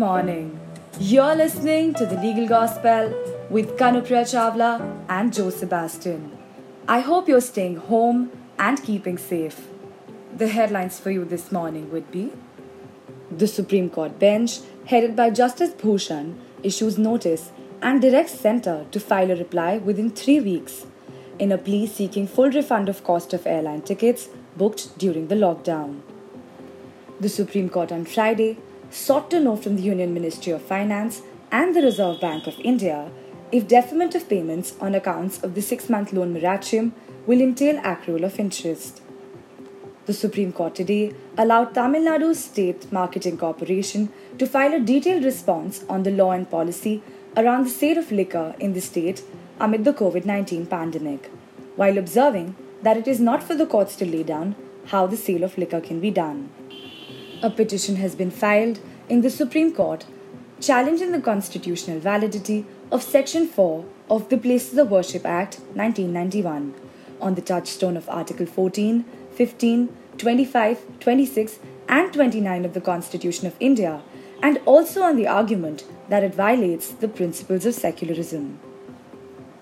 morning. You're listening to the Legal Gospel with Kanupriya Chawla and Joe Sebastian. I hope you're staying home and keeping safe. The headlines for you this morning would be The Supreme Court bench, headed by Justice Bhushan, issues notice and directs Centre to file a reply within three weeks in a plea seeking full refund of cost of airline tickets booked during the lockdown. The Supreme Court on Friday sought to know from the Union Ministry of Finance and the Reserve Bank of India if deferment of payments on accounts of the six month loan moratorium will entail accrual of interest. The Supreme Court today allowed Tamil Nadu State Marketing Corporation to file a detailed response on the law and policy around the sale of liquor in the state amid the COVID 19 pandemic, while observing that it is not for the courts to lay down how the sale of liquor can be done. A petition has been filed in the Supreme Court challenging the constitutional validity of Section 4 of the Places of Worship Act 1991 on the touchstone of Article 14, 15, 25, 26, and 29 of the Constitution of India, and also on the argument that it violates the principles of secularism.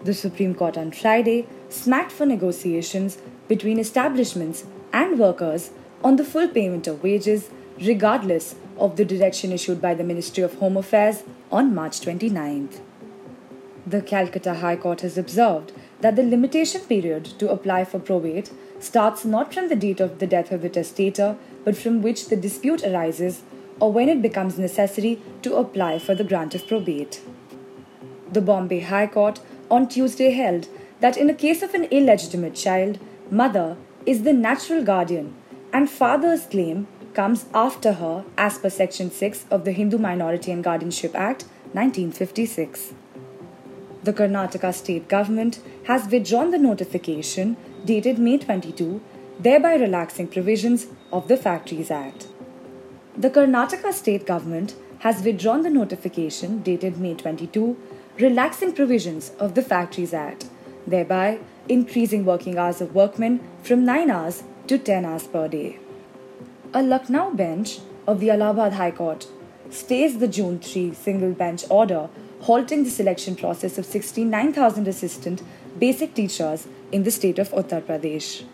The Supreme Court on Friday smacked for negotiations between establishments and workers on the full payment of wages, regardless of the direction issued by the Ministry of Home Affairs on March 29th. The Calcutta High Court has observed that the limitation period to apply for probate starts not from the date of the death of the testator, but from which the dispute arises or when it becomes necessary to apply for the grant of probate. The Bombay High Court on Tuesday held that in a case of an illegitimate child, mother is the natural guardian and father's claim comes after her as per Section 6 of the Hindu Minority and Guardianship Act 1956. The Karnataka state government has withdrawn the notification dated May 22, thereby relaxing provisions of the Factories Act. The Karnataka state government has withdrawn the notification dated May 22, relaxing provisions of the Factories Act, thereby increasing working hours of workmen from 9 hours to 10 hours per day. A Lucknow bench of the Allahabad High Court stays the June 3 single bench order halting the selection process of 69,000 assistant basic teachers in the state of Uttar Pradesh.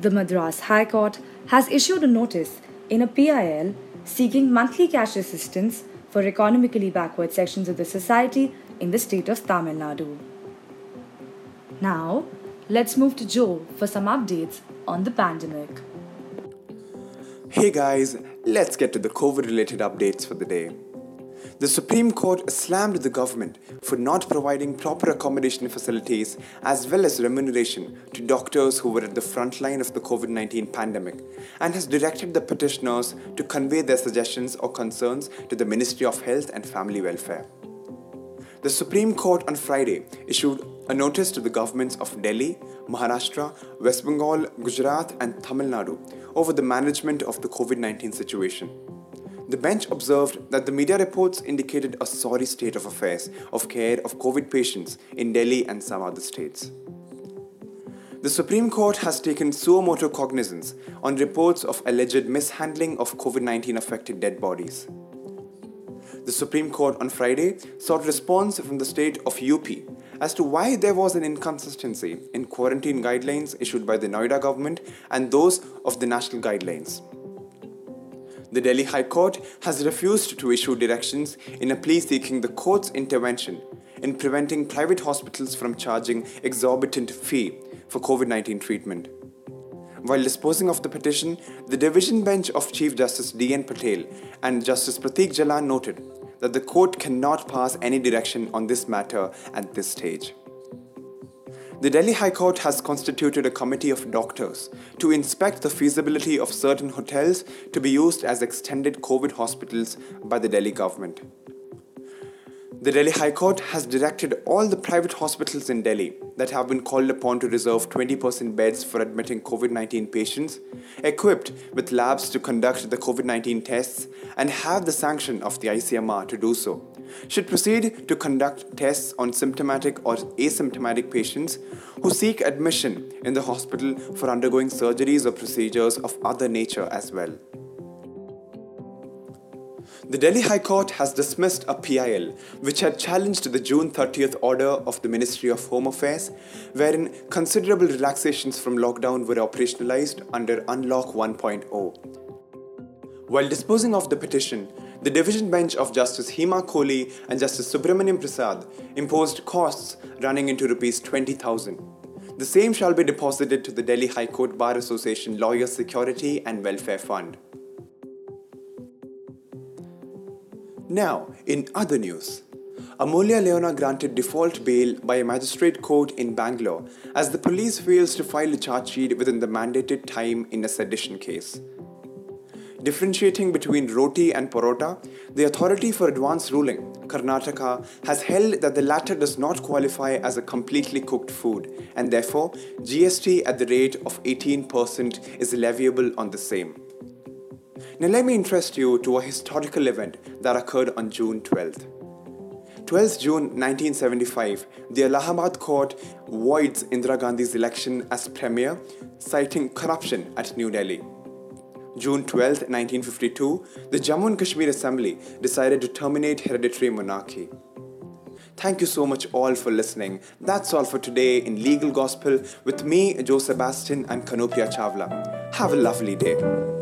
The Madras High Court has issued a notice in a PIL seeking monthly cash assistance for economically backward sections of the society in the state of Tamil Nadu. Now, let's move to Joe for some updates on the pandemic. Hey guys, let's get to the COVID related updates for the day. The Supreme Court slammed the government for not providing proper accommodation facilities as well as remuneration to doctors who were at the front line of the COVID 19 pandemic and has directed the petitioners to convey their suggestions or concerns to the Ministry of Health and Family Welfare. The Supreme Court on Friday issued a notice to the governments of Delhi, Maharashtra, West Bengal, Gujarat, and Tamil Nadu over the management of the COVID 19 situation. The bench observed that the media reports indicated a sorry state of affairs of care of COVID patients in Delhi and some other states. The Supreme Court has taken suo cognizance on reports of alleged mishandling of COVID 19 affected dead bodies. The Supreme Court on Friday sought response from the state of UP as to why there was an inconsistency in quarantine guidelines issued by the Noida government and those of the national guidelines. The Delhi High Court has refused to issue directions in a plea seeking the court's intervention in preventing private hospitals from charging exorbitant fee for COVID-19 treatment. While disposing of the petition, the division bench of Chief Justice D.N. Patel and Justice Prateek Jalan noted that the court cannot pass any direction on this matter at this stage. The Delhi High Court has constituted a committee of doctors to inspect the feasibility of certain hotels to be used as extended COVID hospitals by the Delhi government. The Delhi High Court has directed all the private hospitals in Delhi that have been called upon to reserve 20% beds for admitting COVID 19 patients, equipped with labs to conduct the COVID 19 tests, and have the sanction of the ICMR to do so should proceed to conduct tests on symptomatic or asymptomatic patients who seek admission in the hospital for undergoing surgeries or procedures of other nature as well. The Delhi High Court has dismissed a PIL which had challenged the June 30th order of the Ministry of Home Affairs, wherein considerable relaxations from lockdown were operationalized under Unlock 1.0. While disposing of the petition, the division bench of Justice Hema Kohli and Justice Subramaniam Prasad imposed costs running into rupees 20,000. The same shall be deposited to the Delhi High Court Bar Association Lawyers Security and Welfare Fund. Now, in other news, Amulya Leona granted default bail by a magistrate court in Bangalore as the police fails to file a charge sheet within the mandated time in a sedition case. Differentiating between roti and parota, the Authority for Advanced Ruling, Karnataka, has held that the latter does not qualify as a completely cooked food and therefore GST at the rate of 18% is leviable on the same. Now, let me interest you to a historical event that occurred on June 12th. 12th June 1975, the Allahabad court voids Indira Gandhi's election as premier, citing corruption at New Delhi. June 12, 1952, the Jammu and Kashmir Assembly decided to terminate hereditary monarchy. Thank you so much all for listening. That's all for today in Legal Gospel with me, Joe Sebastian, and Kanupriya Chawla. Have a lovely day.